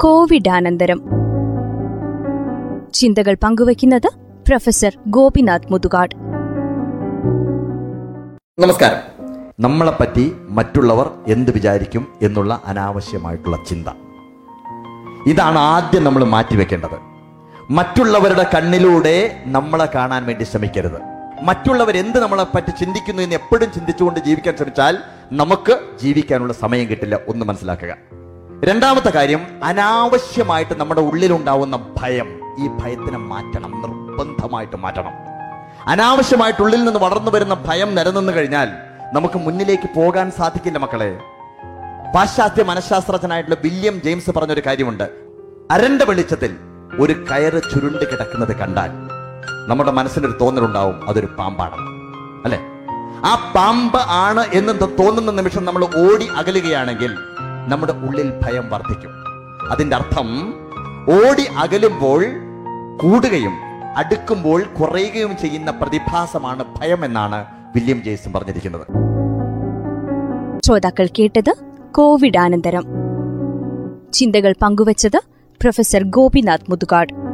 കോവിഡാനന്തരം. ചിന്തകൾ പങ്കുവയ്ക്കുന്നത് പ്രൊഫസർ ഗോപിനാഥ് മുതുകാട്. നമസ്കാരം. നമ്മളെപ്പറ്റി മറ്റുള്ളവർ എന്ത് വിചാരിക്കും എന്നുള്ള അനാവശ്യമായിട്ടുള്ള ചിന്ത. ഇതാണ് ആദ്യം നമ്മൾ മാറ്റിവെക്കേണ്ടത്. മറ്റുള്ളവരുടെ കണ്ണിലൂടെ നമ്മളെ കാണാൻ വേണ്ടി ശ്രമിക്കരുത്. മറ്റുള്ളവർ എന്ത് നമ്മളെ പറ്റി ചിന്തിക്കുന്നു എന്ന് എപ്പോഴും ചിന്തിച്ചുകൊണ്ട് ജീവിക്കാൻ ശ്രമിച്ചാൽ നമുക്ക് ജീവിക്കാനുള്ള സമയം കിട്ടില്ല ഒന്ന് മനസ്സിലാക്കുക. രണ്ടാമത്തെ കാര്യം അനാവശ്യമായിട്ട് നമ്മുടെ ഉള്ളിലുണ്ടാവുന്ന ഭയം. ഈ ഭയത്തിനെ മാറ്റണം നിർബന്ധമായിട്ട് മാറ്റണം. അനാവശ്യമായിട്ട് ഉള്ളിൽ നിന്ന് വളർന്നു വരുന്ന ഭയം നിലനിന്ന് കഴിഞ്ഞാൽ നമുക്ക് മുന്നിലേക്ക് പോകാൻ സാധിക്കില്ല മക്കളെ. പാശ്ചാത്യ മനഃശാസ്ത്രജ്ഞനായിട്ടുള്ള വില്യം ജെയിംസ് പറഞ്ഞൊരു കാര്യമുണ്ട്. അരണ്ട വെളിച്ചത്തിൽ ഒരു കയറ് ചുരുണ്ട് കിടക്കുന്നത് കണ്ടാൽ നമ്മുടെ മനസ്സിനൊരു തോന്നലുണ്ടാവും അതൊരു പാമ്പാണ് അല്ലെ? ആ പാമ്പ് ആണ് എന്ന് തോന്നുന്ന നിമിഷം നമ്മൾ ഓടി അകലുകയാണെങ്കിൽ നമ്മുടെ ഉള്ളിൽ ഭയം വർദ്ധിക്കും. അതിന്റെ അർത്ഥം ഓടി അകലുമ്പോൾ കൂടുകയും അടുക്കുമ്പോൾ കുറയുകയും ചെയ്യുന്ന പ്രതിഭാസമാണ് ഭയം എന്നാണ് വില്യം ജെയ്സൺ പറഞ്ഞിരിക്കുന്നത്. ശ്രോതാക്കൾ കേട്ടത് കോവിഡ് കോവിഡാനന്തരം. ചിന്തകൾ പങ്കുവച്ചത് പ്രൊഫസർ ഗോപിനാഥ് മുതുകാട്.